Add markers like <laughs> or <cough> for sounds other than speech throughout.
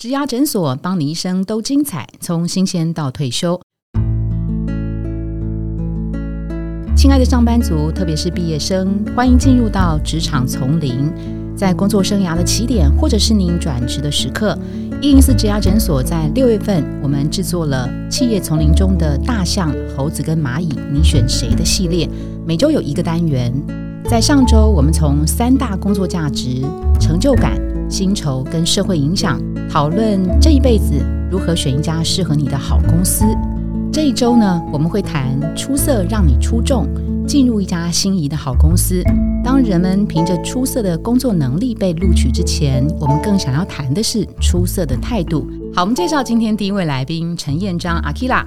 植牙诊所，帮你一生都精彩，从新鲜到退休。亲爱的上班族，特别是毕业生，欢迎进入到职场丛林。在工作生涯的起点，或者是您转职的时刻，一零四植牙诊所在六月份，我们制作了企业丛林中的大象、猴子跟蚂蚁，你选谁的系列？每周有一个单元。在上周，我们从三大工作价值、成就感、薪酬跟社会影响，讨论这一辈子如何选一家适合你的好公司。这一周呢，我们会谈出色让你出众。进入一家心仪的好公司，当人们凭着出色的工作能力被录取之前，我们更想要谈的是出色的态度。好，我们介绍今天第一位来宾陈彦章阿 Kila。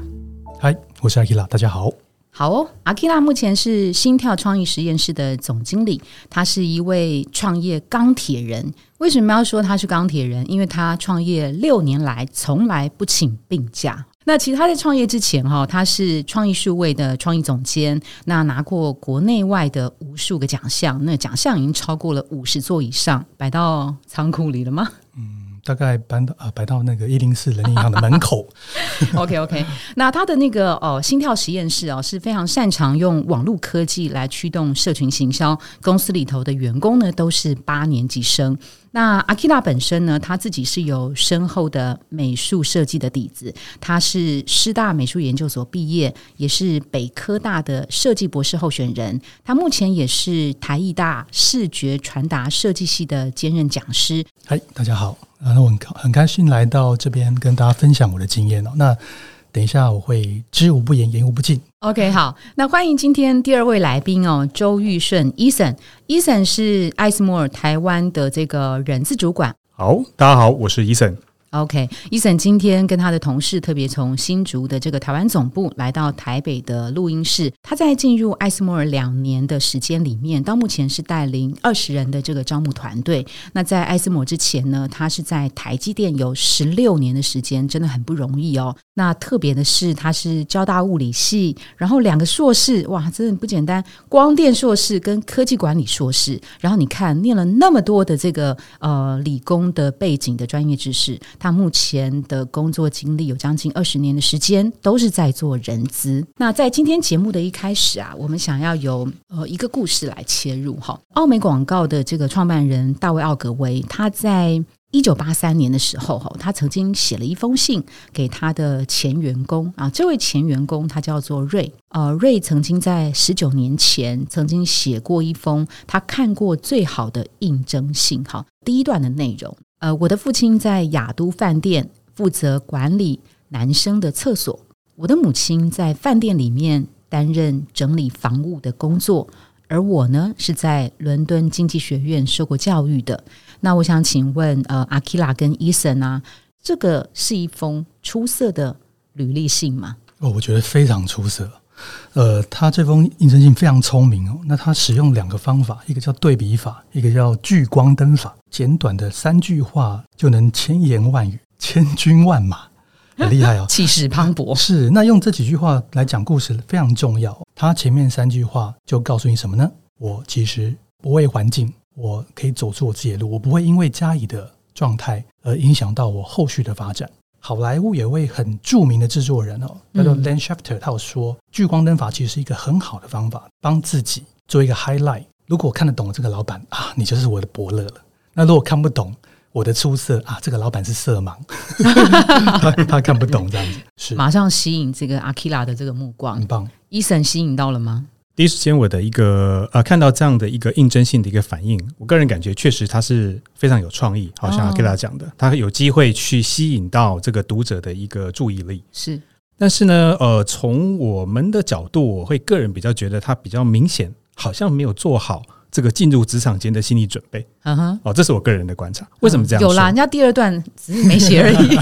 嗨，我是阿 Kila，大家好。好哦，阿 Kila 目前是心跳创意实验室的总经理，他是一位创业钢铁人。为什么要说他是钢铁人？因为他创业六年来从来不请病假。那其实他在创业之前哈，他是创意数位的创意总监，那拿过国内外的无数个奖项，那奖项已经超过了五十座以上，摆到仓库里了吗？大概搬到啊，摆到那个一零四人银行的门口。<laughs> OK OK，那他的那个哦，心跳实验室哦，是非常擅长用网络科技来驱动社群行销，公司里头的员工呢都是八年级生。那阿基拉本身呢，他自己是有深厚的美术设计的底子，他是师大美术研究所毕业，也是北科大的设计博士候选人。他目前也是台艺大视觉传达设计系的兼任讲师。嗨，大家好，啊，那我很很开心来到这边跟大家分享我的经验哦。那等一下我会知无不言，言无不尽。OK，好，那欢迎今天第二位来宾哦，周玉顺，Eason，Eason 是艾斯摩尔台湾的这个人资主管。好，大家好，我是 Eason。OK，伊森今天跟他的同事特别从新竹的这个台湾总部来到台北的录音室。他在进入艾斯摩尔两年的时间里面，到目前是带领二十人的这个招募团队。那在艾斯摩尔之前呢，他是在台积电有十六年的时间，真的很不容易哦。那特别的是，他是交大物理系，然后两个硕士，哇，真的不简单，光电硕士跟科技管理硕士。然后你看，念了那么多的这个呃理工的背景的专业知识。他目前的工作经历有将近二十年的时间，都是在做人资。那在今天节目的一开始啊，我们想要由呃一个故事来切入哈。奥美广告的这个创办人大卫奥格威，他在一九八三年的时候哈，他曾经写了一封信给他的前员工啊。这位前员工他叫做瑞，呃，瑞曾经在十九年前曾经写过一封他看过最好的应征信哈。第一段的内容。呃，我的父亲在雅都饭店负责管理男生的厕所，我的母亲在饭店里面担任整理房屋的工作，而我呢是在伦敦经济学院受过教育的。那我想请问，呃，阿基拉跟伊森啊，这个是一封出色的履历信吗？哦，我觉得非常出色。呃，他这封应征信非常聪明哦。那他使用两个方法，一个叫对比法，一个叫聚光灯法。简短的三句话就能千言万语，千军万马，很厉害哦，<laughs> 气势磅礴。是，那用这几句话来讲故事非常重要。他前面三句话就告诉你什么呢？我其实不为环境，我可以走出我自己的路，我不会因为家里的状态而影响到我后续的发展。好莱坞有位很著名的制作人哦，叫做 Len Shafter，他有说聚光灯法其实是一个很好的方法，帮自己做一个 highlight。如果我看得懂这个老板啊，你就是我的伯乐了。那如果看不懂我的出色啊，这个老板是色盲，<laughs> 他他看不懂这样子，是马上吸引这个阿 Kila 的这个目光，很棒。伊森吸引到了吗？第一时间，我的一个呃，看到这样的一个应征性的一个反应，我个人感觉确实它是非常有创意，好像跟大家讲的，它有机会去吸引到这个读者的一个注意力。是，但是呢，呃，从我们的角度，我会个人比较觉得它比较明显，好像没有做好。这个进入职场间的心理准备，嗯哼，哦，这是我个人的观察。为什么这样？有啦，人家第二段 <laughs> 只是没写而已。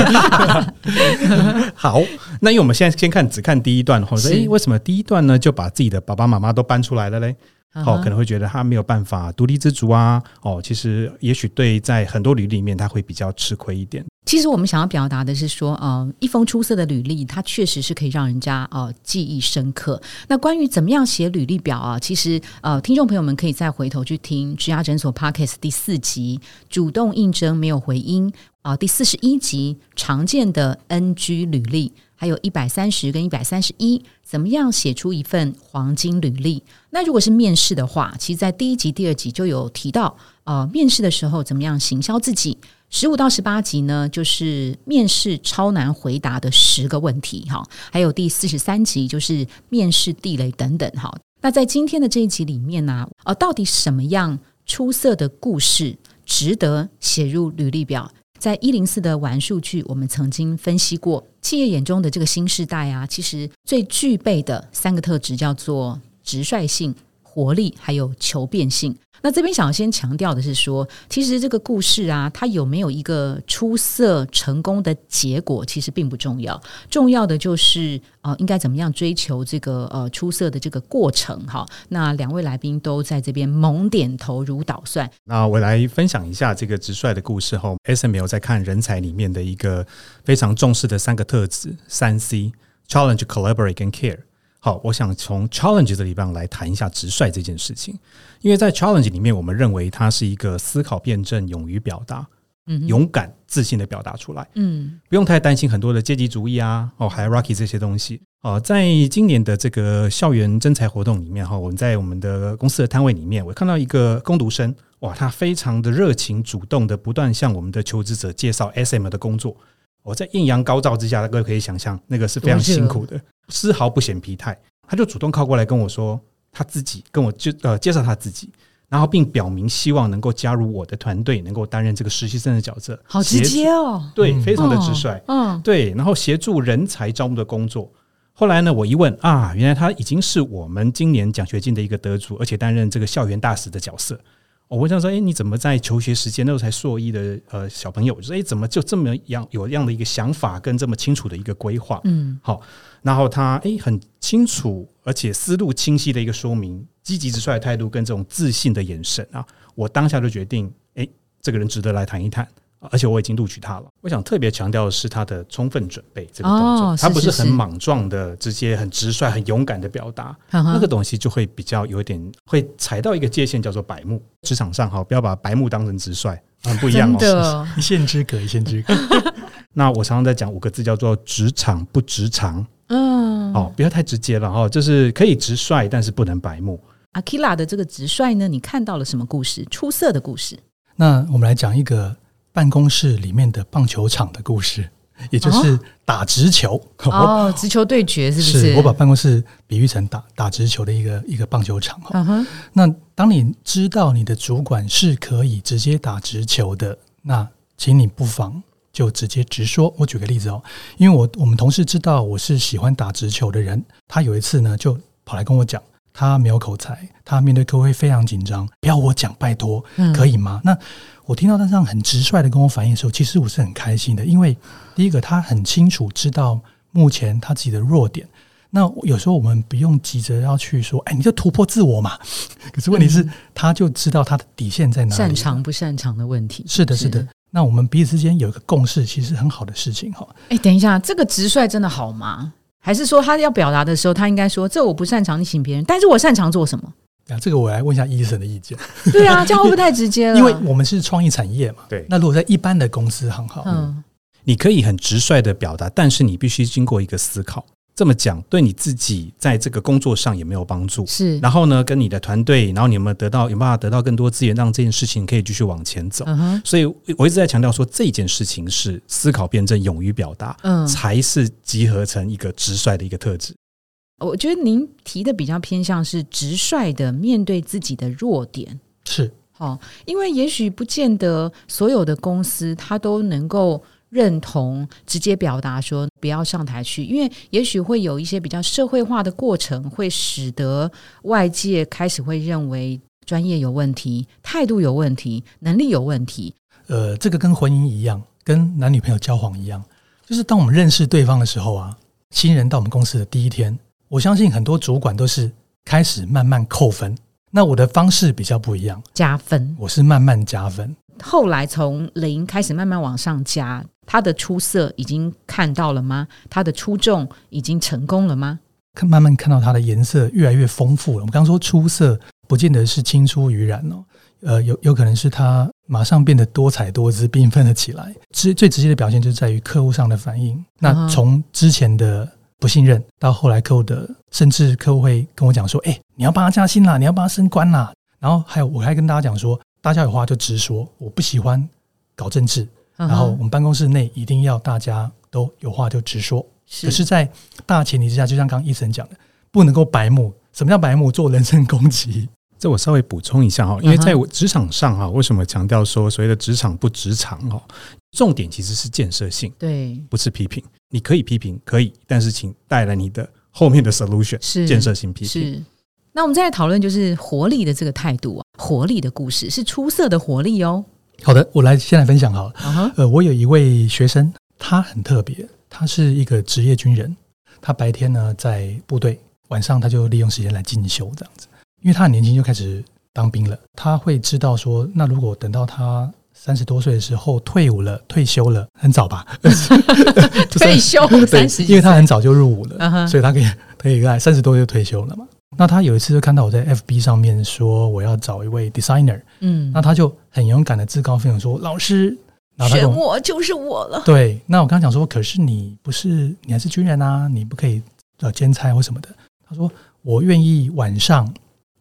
<laughs> 好，那因为我们现在先看，只看第一段，或者哎，为什么第一段呢就把自己的爸爸妈妈都搬出来了嘞？哦，可能会觉得他没有办法独立自主啊。哦，其实也许对在很多履历里面他会比较吃亏一点。其实我们想要表达的是说，呃，一封出色的履历，它确实是可以让人家呃记忆深刻。那关于怎么样写履历表啊，其实呃，听众朋友们可以再回头去听《职涯诊所》Podcast 第四集《主动应征没有回音》，啊，第四十一集常见的 NG 履历，还有一百三十跟一百三十一，怎么样写出一份黄金履历？那如果是面试的话，其实，在第一集、第二集就有提到，呃，面试的时候怎么样行销自己。十五到十八集呢，就是面试超难回答的十个问题，哈，还有第四十三集就是面试地雷等等，哈。那在今天的这一集里面呢，呃，到底什么样出色的故事值得写入履历表？在一零四的玩数据，我们曾经分析过，企业眼中的这个新时代啊，其实最具备的三个特质叫做直率性、活力，还有求变性。那这边想要先强调的是说，其实这个故事啊，它有没有一个出色成功的结果，其实并不重要。重要的就是呃，应该怎么样追求这个呃出色的这个过程哈。那两位来宾都在这边猛点头如捣蒜。那我来分享一下这个直率的故事后，S M L 在看人才里面的一个非常重视的三个特质：三 C，Challenge、Collaborate 跟 Care。好，我想从 challenge 这地方来谈一下直率这件事情，因为在 challenge 里面，我们认为它是一个思考辩证、勇于表达、嗯，勇敢自信的表达出来，嗯，不用太担心很多的阶级主义啊，哦，还有 Rocky 这些东西。哦，在今年的这个校园征才活动里面哈，我们在我们的公司的摊位里面，我看到一个攻读生，哇，他非常的热情、主动的，不断向我们的求职者介绍 SM 的工作。我在艳阳高照之下，各位可以想象，那个是非常辛苦的，丝毫不显疲态。他就主动靠过来跟我说，他自己跟我就呃介绍他自己，然后并表明希望能够加入我的团队，能够担任这个实习生的角色。好直接哦，对，非常的直率。嗯，对，然后协助人才招募的工作。后来呢，我一问啊，原来他已经是我们今年奖学金的一个得主，而且担任这个校园大使的角色。我问他说：“哎，你怎么在求学时间那时候才硕一的呃小朋友，就说哎，怎么就这么样有这样的一个想法跟这么清楚的一个规划？嗯，好，然后他哎很清楚而且思路清晰的一个说明，积极直率的态度跟这种自信的眼神啊，我当下就决定，哎，这个人值得来谈一谈。”而且我已经录取他了。我想特别强调的是他的充分准备这个动作，他不是很莽撞的，直接很直率、很勇敢的表达，那个东西就会比较有点会踩到一个界限，叫做白目。职场上哈，不要把白目当成直率，很不一样哦，<laughs> 一线之隔，一线之隔。<laughs> 那我常常在讲五个字，叫做职场不直肠。嗯，哦，不要太直接了哈，就是可以直率，但是不能白目。阿 k i l a 的这个直率呢，你看到了什么故事？出色的故事。那我们来讲一个。办公室里面的棒球场的故事，也就是打直球哦，<laughs> 直球对决是不是？我把办公室比喻成打打直球的一个一个棒球场哈。那当你知道你的主管是可以直接打直球的，那请你不妨就直接直说。我举个例子哦，因为我我们同事知道我是喜欢打直球的人，他有一次呢就跑来跟我讲，他没有口才，他面对客户会非常紧张，不要我讲，拜托，可以吗？那我听到他这样很直率的跟我反映的时候，其实我是很开心的，因为第一个他很清楚知道目前他自己的弱点。那有时候我们不用急着要去说，哎，你就突破自我嘛。<laughs> 可是问题是，他就知道他的底线在哪里，擅长不擅长的问题。是的，是的。那我们彼此之间有一个共识，其实很好的事情哈。哎，等一下，这个直率真的好吗？还是说他要表达的时候，他应该说这我不擅长，你请别人，但是我擅长做什么？啊，这个我来问一下医生的意见。对啊，这样会不会太直接了？因为 <laughs> 我们是创意产业嘛。对。那如果在一般的公司很好，嗯，你可以很直率的表达，但是你必须经过一个思考。这么讲，对你自己在这个工作上也没有帮助。是。然后呢，跟你的团队，然后你有没有得到有办法得到更多资源，让这件事情可以继续往前走？所以我一直在强调说，这件事情是思考辩证、勇于表达，嗯，才是集合成一个直率的一个特质。我觉得您提的比较偏向是直率的面对自己的弱点，是好，因为也许不见得所有的公司它都能够认同直接表达说不要上台去，因为也许会有一些比较社会化的过程，会使得外界开始会认为专业有问题、态度有问题、能力有问题。呃，这个跟婚姻一样，跟男女朋友交往一样，就是当我们认识对方的时候啊，新人到我们公司的第一天。我相信很多主管都是开始慢慢扣分，那我的方式比较不一样，加分。我是慢慢加分，后来从零开始慢慢往上加。他的出色已经看到了吗？他的出众已经成功了吗？看慢慢看到它的颜色越来越丰富了。我们刚说出色，不见得是青出于蓝哦，呃，有有可能是他马上变得多彩多姿、缤纷了起来。最最直接的表现就是在于客户上的反应。那从之前的不信任，到后来客户的，甚至客户会跟我讲说：“哎，你要帮他加薪啦，你要帮他升官啦。”然后还有，我还跟大家讲说：“大家有话就直说，我不喜欢搞政治。然后我们办公室内一定要大家都有话就直说。可是，在大前提之下，就像刚刚医生讲的，不能够白目。什么叫白目？做人身攻击？” <laughs> 这我稍微补充一下哈，因为在职场上哈，为什么强调说所谓的职场不职场哈？重点其实是建设性，对，不是批评。你可以批评，可以，但是请带来你的后面的 solution，是建设性批评。是。那我们再来讨论就是活力的这个态度啊，活力的故事是出色的活力哦。好的，我来先来分享好了。呃，我有一位学生，他很特别，他是一个职业军人，他白天呢在部队，晚上他就利用时间来进修这样子。因为他很年轻就开始当兵了，他会知道说，那如果等到他三十多岁的时候退伍了、退休了，很早吧？<laughs> <laughs> 退休三十，因为他很早就入伍了，所以他可以可以在三十多就退休了嘛。那他有一次就看到我在 FB 上面说我要找一位 designer，嗯，那他就很勇敢的自告奋勇说：“老师，选我就是我了。”对，那我刚刚讲说，可是你不是你还是军人啊，你不可以呃兼差或什么的。他说：“我愿意晚上。”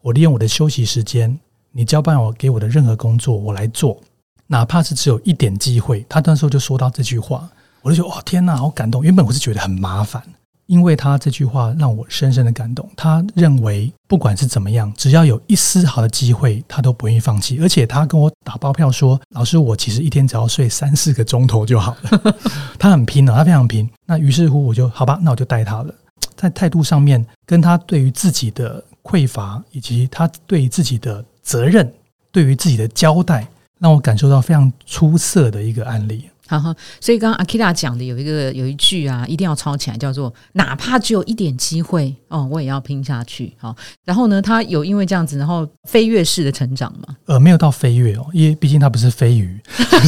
我利用我的休息时间，你交办我给我的任何工作，我来做，哪怕是只有一点机会。他那时候就说到这句话，我就觉得哇，天哪，好感动。原本我是觉得很麻烦，因为他这句话让我深深的感动。他认为不管是怎么样，只要有一丝好的机会，他都不愿意放弃。而且他跟我打包票说：“老师，我其实一天只要睡三四个钟头就好了。<laughs> ”他很拼哦，他非常拼。那于是乎，我就好吧，那我就带他了。在态度上面，跟他对于自己的。匮乏，以及他对于自己的责任，对于自己的交代，让我感受到非常出色的一个案例。哈哈，所以刚刚阿 Kira 讲的有一个有一句啊，一定要抄起来，叫做“哪怕只有一点机会，哦，我也要拼下去。”好，然后呢，他有因为这样子，然后飞跃式的成长嘛？呃，没有到飞跃哦，因为毕竟他不是飞鱼，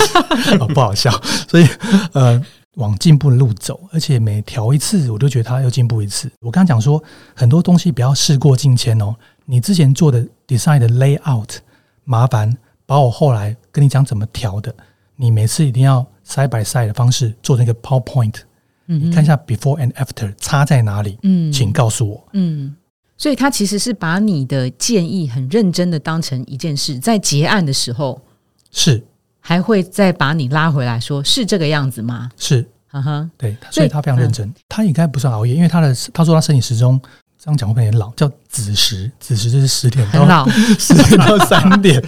<laughs> 不好笑，所以呃。往进步的路走，而且每调一次，我都觉得他又进步一次。我刚刚讲说，很多东西不要事过境迁哦。你之前做的 design 的 layout，麻烦把我后来跟你讲怎么调的，你每次一定要 side by side 的方式做那个 PowerPoint，嗯，你看一下 before and after 差在哪里，嗯，请告诉我，嗯。所以他其实是把你的建议很认真的当成一件事，在结案的时候是。还会再把你拉回来，说是这个样子吗？是，哈哈，对，所以他非常认真。他应该不算熬夜，因为他的他说他身体时钟这样讲会不会有点老？叫子时，子时就是十点到 <laughs> 十点到三点，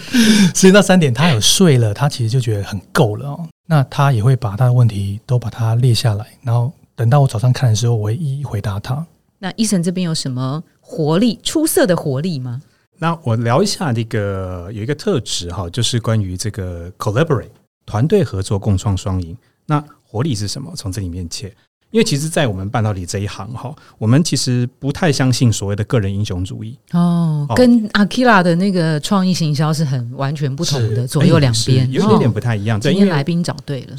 十点到三点他有睡了，他其实就觉得很够了哦。那他也会把他的问题都把它列下来，然后等到我早上看的时候，我会一一回答他。那医生这边有什么活力出色的活力吗？那我聊一下这个有一个特质哈，就是关于这个 collaborate 团队合作共创双赢。那活力是什么？从这里面切，因为其实，在我们半导体这一行哈，我们其实不太相信所谓的个人英雄主义哦，跟 Akira 的那个创意行销是很完全不同的，左右两边有点点不太一样。今天来宾找对了。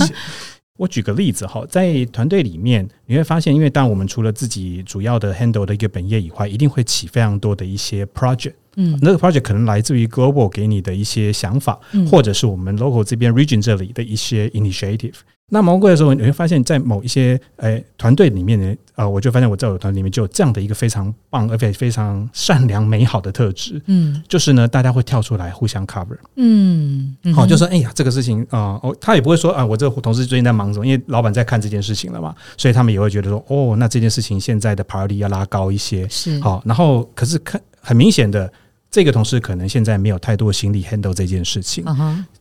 <laughs> 我举个例子哈，在团队里面你会发现，因为当我们除了自己主要的 handle 的一个本业以外，一定会起非常多的一些 project。嗯，那个 project 可能来自于 global 给你的一些想法，或者是我们 local 这边 region 这里的一些 initiative。那毛过的时候，你会发现在某一些诶团队里面呢，呃，我就发现我在我团队里面就有这样的一个非常棒而且非常善良美好的特质，嗯，就是呢，大家会跳出来互相 cover，嗯，好，就说哎呀，这个事情啊，哦，他也不会说啊，我这个同事最近在忙什么，因为老板在看这件事情了嘛，所以他们也会觉得说，哦，那这件事情现在的 priority 要拉高一些，是。好，然后可是看很明显的。这个同事可能现在没有太多心力 handle 这件事情，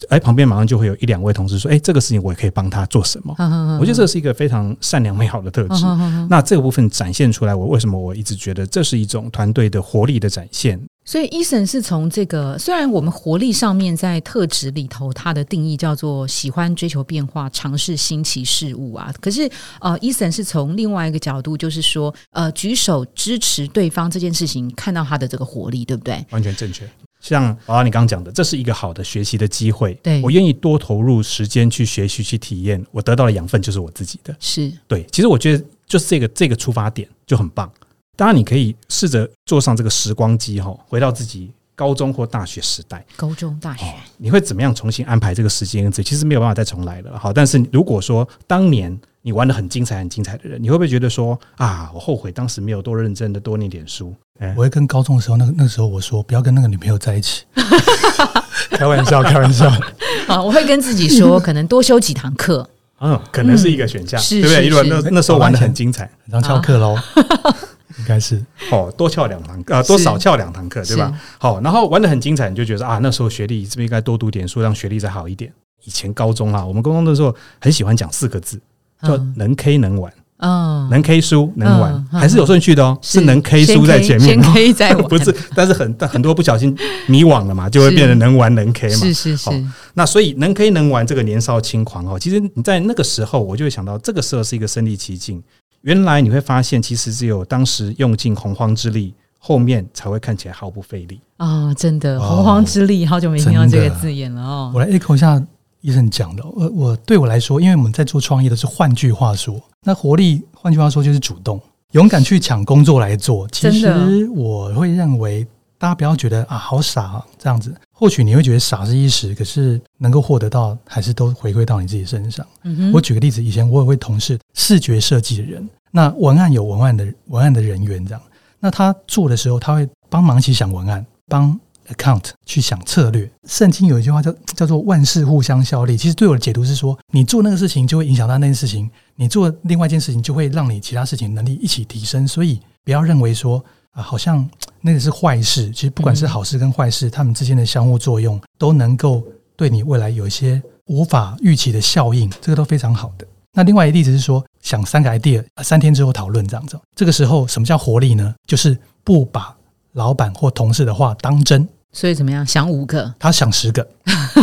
哎，旁边马上就会有一两位同事说：“哎，这个事情我也可以帮他做什么？<laughs> ”我觉得这是一个非常善良美好的特质。那这个部分展现出来，我为什么我一直觉得这是一种团队的活力的展现？所以，伊森是从这个虽然我们活力上面在特质里头，它的定义叫做喜欢追求变化、尝试新奇事物啊。可是，呃，伊森是从另外一个角度，就是说，呃，举手支持对方这件事情，看到他的这个活力，对不对？完全正确。像宝宝你刚刚讲的，这是一个好的学习的机会。对我愿意多投入时间去学习、去体验，我得到的养分就是我自己的。是对。其实我觉得，就是这个这个出发点就很棒。当然，你可以试着坐上这个时光机，哈，回到自己高中或大学时代，高中、大学，你会怎么样重新安排这个时间？这其实没有办法再重来了。好，但是如果说当年你玩的很精彩、很精彩的人，你会不会觉得说啊，我后悔当时没有多认真的多念点书？我会跟高中的时候，那个那时候我说不要跟那个女朋友在一起，<laughs> 开玩笑，开玩笑。<laughs> 啊，我会跟自己说，可能多修几堂课。嗯，可能是一个选项，对不对？因为那那时候玩的很精彩，然后翘课喽，<laughs> 应该是哦，多翘两堂呃，多少翘两堂课，对吧？好，然后玩的很精彩，你就觉得啊，那时候学历是不是应该多读点书，让学历再好一点？以前高中啊，我们高中的时候很喜欢讲四个字，叫能 K 能玩。嗯，能 K 书能玩，还是有顺序的哦。是能 K 书在前面，先 K 再玩，<laughs> 不是？但是很但很多不小心迷惘了嘛，就会变成能玩能 K 嘛。是是是。那所以能 K 能玩这个年少轻狂哦，其实你在那个时候，我就会想到这个时候是一个身临其境。原来你会发现，其实只有当时用尽洪荒之力，后面才会看起来毫不费力啊！真的，洪荒之力，好久没听到这个字眼了哦。我来 echo 一下。医生讲的，我我对我来说，因为我们在做创业的是，换句话说，那活力，换句话说就是主动、勇敢去抢工作来做。其实我会认为，大家不要觉得啊，好傻啊，这样子。或许你会觉得傻是一时，可是能够获得到，还是都回归到你自己身上。我举个例子，以前我有位同事，视觉设计的人，那文案有文案的文案的人员这样，那他做的时候，他会帮忙一起想文案，帮。account 去想策略，圣经有一句话叫叫做万事互相效力。其实对我的解读是说，你做那个事情就会影响到那件事情，你做另外一件事情就会让你其他事情能力一起提升。所以不要认为说啊，好像那个是坏事。其实不管是好事跟坏事，他们之间的相互作用都能够对你未来有一些无法预期的效应，这个都非常好的。那另外一个例子是说，想三个 idea，三天之后讨论这样子。这个时候什么叫活力呢？就是不把老板或同事的话当真。所以怎么样？想五个，他想十个，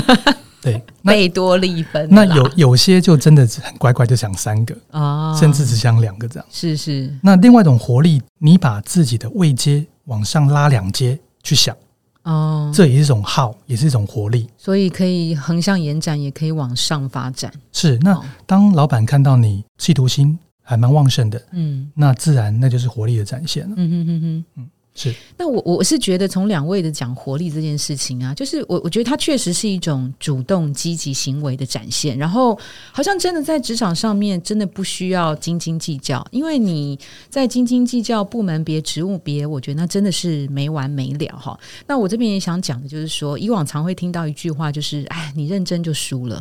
<laughs> 对，贝多利分。那有有些就真的很乖乖，就想三个啊，甚至只想两个这样。是是。那另外一种活力，你把自己的位阶往上拉两阶去想哦，这也是一种好，也是一种活力。所以可以横向延展，也可以往上发展。是。那当老板看到你企图心还蛮旺盛的，嗯，那自然那就是活力的展现了。嗯哼哼哼，嗯。是，那我我是觉得从两位的讲活力这件事情啊，就是我我觉得它确实是一种主动积极行为的展现，然后好像真的在职场上面真的不需要斤斤计较，因为你在斤斤计较部门别、职务别，我觉得那真的是没完没了哈。那我这边也想讲的就是说，以往常会听到一句话，就是哎，你认真就输了，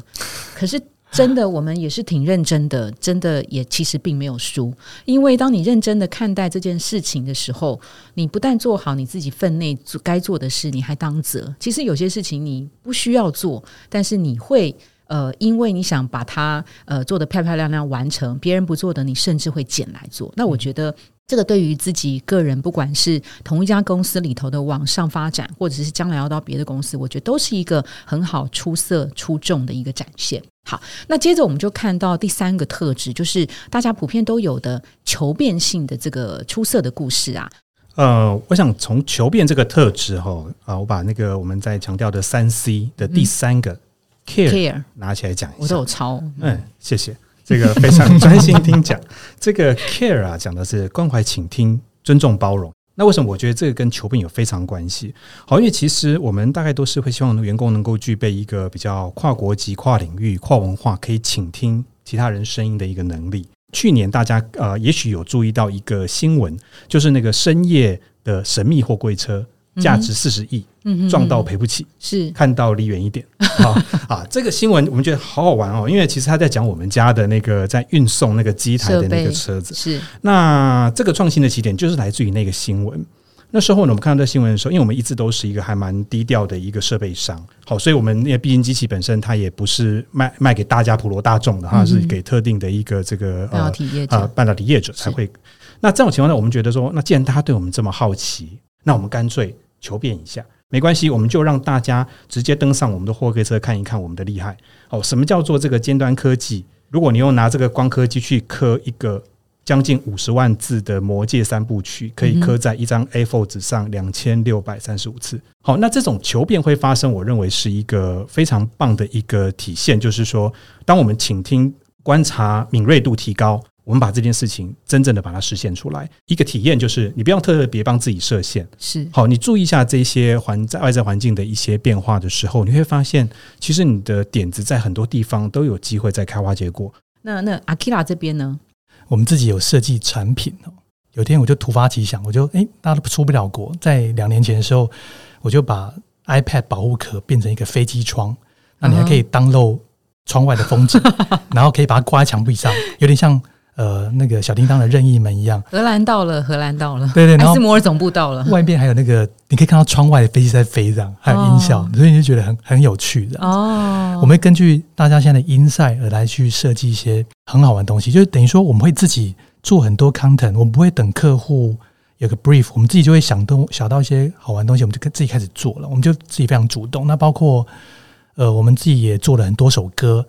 可是。真的，我们也是挺认真的。真的，也其实并没有输，因为当你认真的看待这件事情的时候，你不但做好你自己分内该做的事，你还当责。其实有些事情你不需要做，但是你会呃，因为你想把它呃做的漂漂亮亮完成，别人不做的，你甚至会捡来做。那我觉得。这个对于自己个人，不管是同一家公司里头的往上发展，或者是将来要到别的公司，我觉得都是一个很好、出色、出众的一个展现。好，那接着我们就看到第三个特质，就是大家普遍都有的求变性的这个出色的故事啊。呃，我想从求变这个特质哈啊，我把那个我们在强调的三 C 的第三个 care 拿起来讲一下，我都有抄。嗯，谢谢。这个非常专心听讲，<laughs> 这个 care 啊，讲的是关怀、倾听、尊重、包容。那为什么我觉得这个跟求变有非常关系？好，因为其实我们大概都是会希望员工能够具备一个比较跨国籍、跨领域、跨文化，可以倾听其他人声音的一个能力。去年大家呃，也许有注意到一个新闻，就是那个深夜的神秘货柜车。价值四十亿，撞到赔不起，是看到离远一点 <laughs> 啊啊！这个新闻我们觉得好好玩哦，因为其实他在讲我们家的那个在运送那个机台的那个车子。是那这个创新的起点就是来自于那个新闻。那时候呢，我们看到这新闻的时候，因为我们一直都是一个还蛮低调的一个设备商，好，所以我们因为毕竟机器本身它也不是卖卖给大家普罗大众的哈，是给特定的一个这个半导体业者半导体业者才会。那这种情况下，我们觉得说，那既然大家对我们这么好奇，那我们干脆。求变一下没关系，我们就让大家直接登上我们的货柜车看一看我们的厉害。哦，什么叫做这个尖端科技？如果你用拿这个光刻机去刻一个将近五十万字的魔戒三部曲，可以刻在一张 A4 纸上两千六百三十五次。好，那这种求变会发生，我认为是一个非常棒的一个体现，就是说，当我们倾听、观察、敏锐度提高，我们把这件事情真正的把它实现出来。一个体验就是，你不要特别帮自己设限，是好，你注意一下这些环在外在环境的一些变化的时候，你会发现，其实你的点子在很多地方都有机会在开花结果。那那阿 r a 这边呢？我们自己有设计产品哦。有天我就突发奇想，我就哎，大家都出不了国，在两年前的时候，我就把 iPad 保护壳变成一个飞机窗，那你还可以当漏窗外的风景，然后可以把它挂在墙壁上，有点像。呃，那个小叮当的任意门一样，荷兰到了，荷兰到了，对对，艾斯摩尔总部到了，外面还有那个，你可以看到窗外的飞机在飞，这样还有音效，所以你就觉得很很有趣的哦。我们根据大家现在的 insight 而来去设计一些很好玩的东西，就是等于说我们会自己做很多 content，我们不会等客户有个 brief，我们自己就会想东想到一些好玩的东西，我们就跟自己开始做了，我们就自己非常主动。那包括呃，我们自己也做了很多首歌，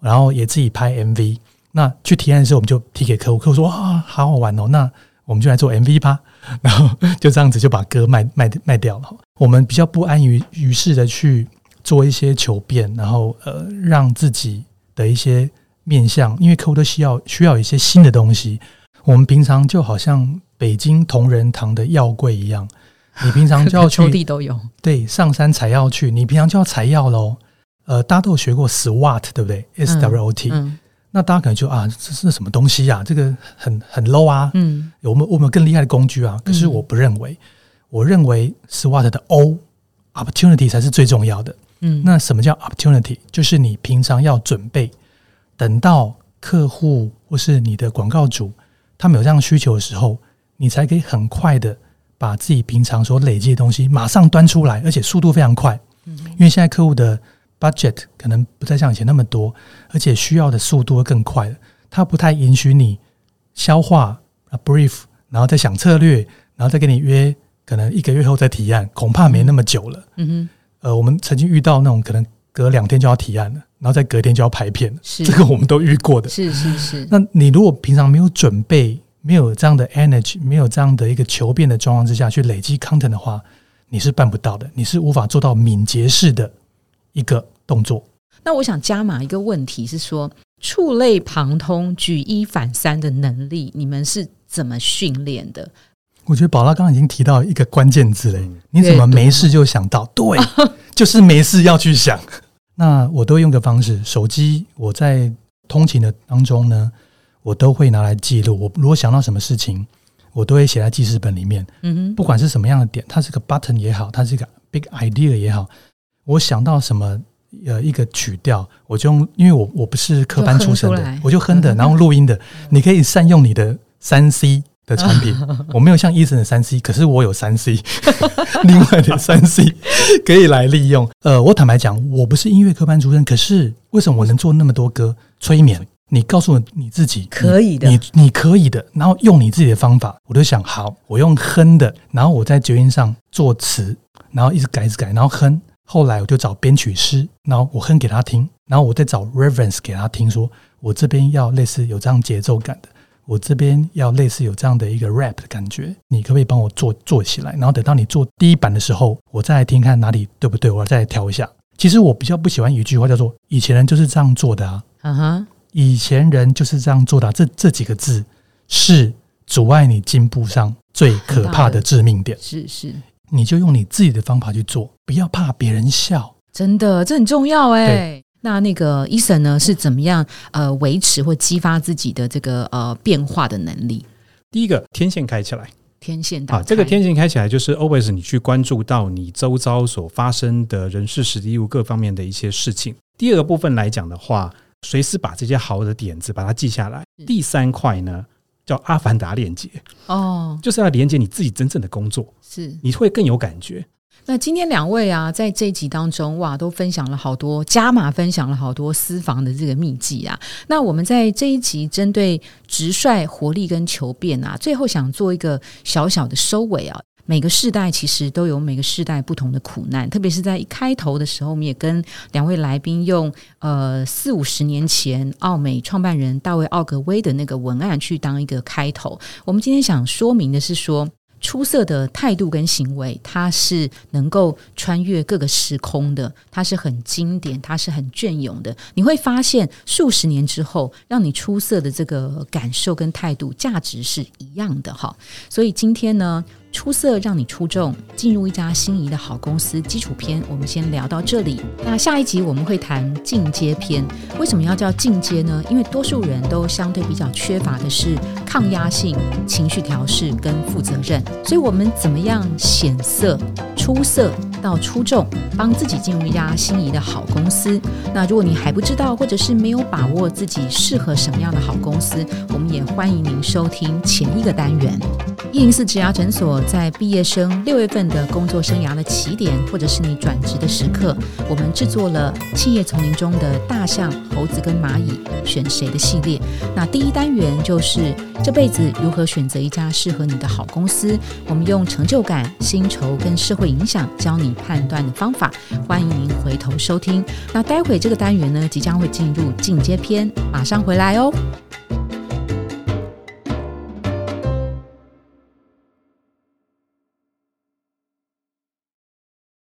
然后也自己拍 MV。那去提案的时候，我们就提给客户，客户说：“哇，好好玩哦！”那我们就来做 MV 吧。<laughs> 然后就这样子就把歌卖卖卖掉了。我们比较不安于于是的去做一些求变，然后呃，让自己的一些面向，因为客户都需要需要一些新的东西。我们平常就好像北京同仁堂的药柜一样，<laughs> 你平常就要去，地都有。对，上山采药去，你平常就要采药喽。呃，大家都有学过 SWOT，对不对？S W O T。那大家可能就啊，这是什么东西呀？这个很很 low 啊。嗯，我们我们有更厉害的工具啊。可是我不认为，我认为 SWOT 的 O opportunity 才是最重要的。嗯，那什么叫 opportunity？就是你平常要准备，等到客户或是你的广告主他们有这样需求的时候，你才可以很快的把自己平常所累积的东西马上端出来，而且速度非常快。嗯，因为现在客户的 budget 可能不再像以前那么多，而且需要的速度会更快了。它不太允许你消化啊 brief，然后再想策略，然后再跟你约，可能一个月后再提案，恐怕没那么久了。嗯哼，呃，我们曾经遇到那种可能隔两天就要提案了，然后再隔天就要排片是这个我们都遇过的。是是是。那你如果平常没有准备，没有这样的 energy，没有这样的一个求变的状况之下去累积 content 的话，你是办不到的，你是无法做到敏捷式的。一个动作，那我想加码一个问题是说，触类旁通、举一反三的能力，你们是怎么训练的？我觉得宝拉刚刚已经提到一个关键字嘞，你怎么没事就想到？<laughs> 对，就是没事要去想。那我都用个方式，手机我在通勤的当中呢，我都会拿来记录。我如果想到什么事情，我都会写在记事本里面。嗯哼，不管是什么样的点，它是个 button 也好，它是一个 big idea 也好。我想到什么呃一个曲调，我就用，因为我我不是科班出身的，我就哼的，然后录音的。你可以善用你的三 C 的产品，我没有像医生的三 C，可是我有三 C，<laughs> 另外的三 C 可以来利用。呃，我坦白讲，我不是音乐科班出身，可是为什么我能做那么多歌？催眠，你告诉我你自己可以的，你你可以的，然后用你自己的方法，我就想好，我用哼的，然后我在绝音上做词，然后一直改，一直改，然后哼。后来我就找编曲师，然后我哼给他听，然后我再找 reference 给他听，说我这边要类似有这样节奏感的，我这边要类似有这样的一个 rap 的感觉，你可不可以帮我做做起来？然后等到你做第一版的时候，我再来听看哪里对不对，我再来调一下。其实我比较不喜欢一句话叫做“以前人就是这样做的啊”，嗯哼，以前人就是这样做的，这这几个字是阻碍你进步上最可怕的致命点。是是。你就用你自己的方法去做，不要怕别人笑，真的这很重要哎。那那个医生呢是怎么样呃维持或激发自己的这个呃变化的能力？第一个天线开起来，天线啊，这个天线开起来就是 always 你去关注到你周遭所发生的人事、实地物各方面的一些事情。第二个部分来讲的话，随时把这些好的点子把它记下来。第三块呢？叫阿凡达链接哦，就是要连接你自己真正的工作，是你会更有感觉。那今天两位啊，在这一集当中哇，都分享了好多加码，分享了好多私房的这个秘籍啊。那我们在这一集针对直率、活力跟求变啊，最后想做一个小小的收尾啊。每个世代其实都有每个世代不同的苦难，特别是在一开头的时候，我们也跟两位来宾用呃四五十年前奥美创办人大卫奥格威的那个文案去当一个开头。我们今天想说明的是说。出色的态度跟行为，它是能够穿越各个时空的，它是很经典，它是很隽永的。你会发现，数十年之后，让你出色的这个感受跟态度、价值是一样的哈。所以今天呢。出色让你出众，进入一家心仪的好公司。基础篇我们先聊到这里。那下一集我们会谈进阶篇。为什么要叫进阶呢？因为多数人都相对比较缺乏的是抗压性、情绪调试跟负责任。所以，我们怎么样显色、出色到出众，帮自己进入一家心仪的好公司？那如果你还不知道，或者是没有把握自己适合什么样的好公司，我们也欢迎您收听前一个单元一零四职涯诊所。在毕业生六月份的工作生涯的起点，或者是你转职的时刻，我们制作了企业丛林中的大象、猴子跟蚂蚁选谁的系列。那第一单元就是这辈子如何选择一家适合你的好公司。我们用成就感、薪酬跟社会影响教你判断的方法。欢迎您回头收听。那待会这个单元呢，即将会进入进阶篇，马上回来哦。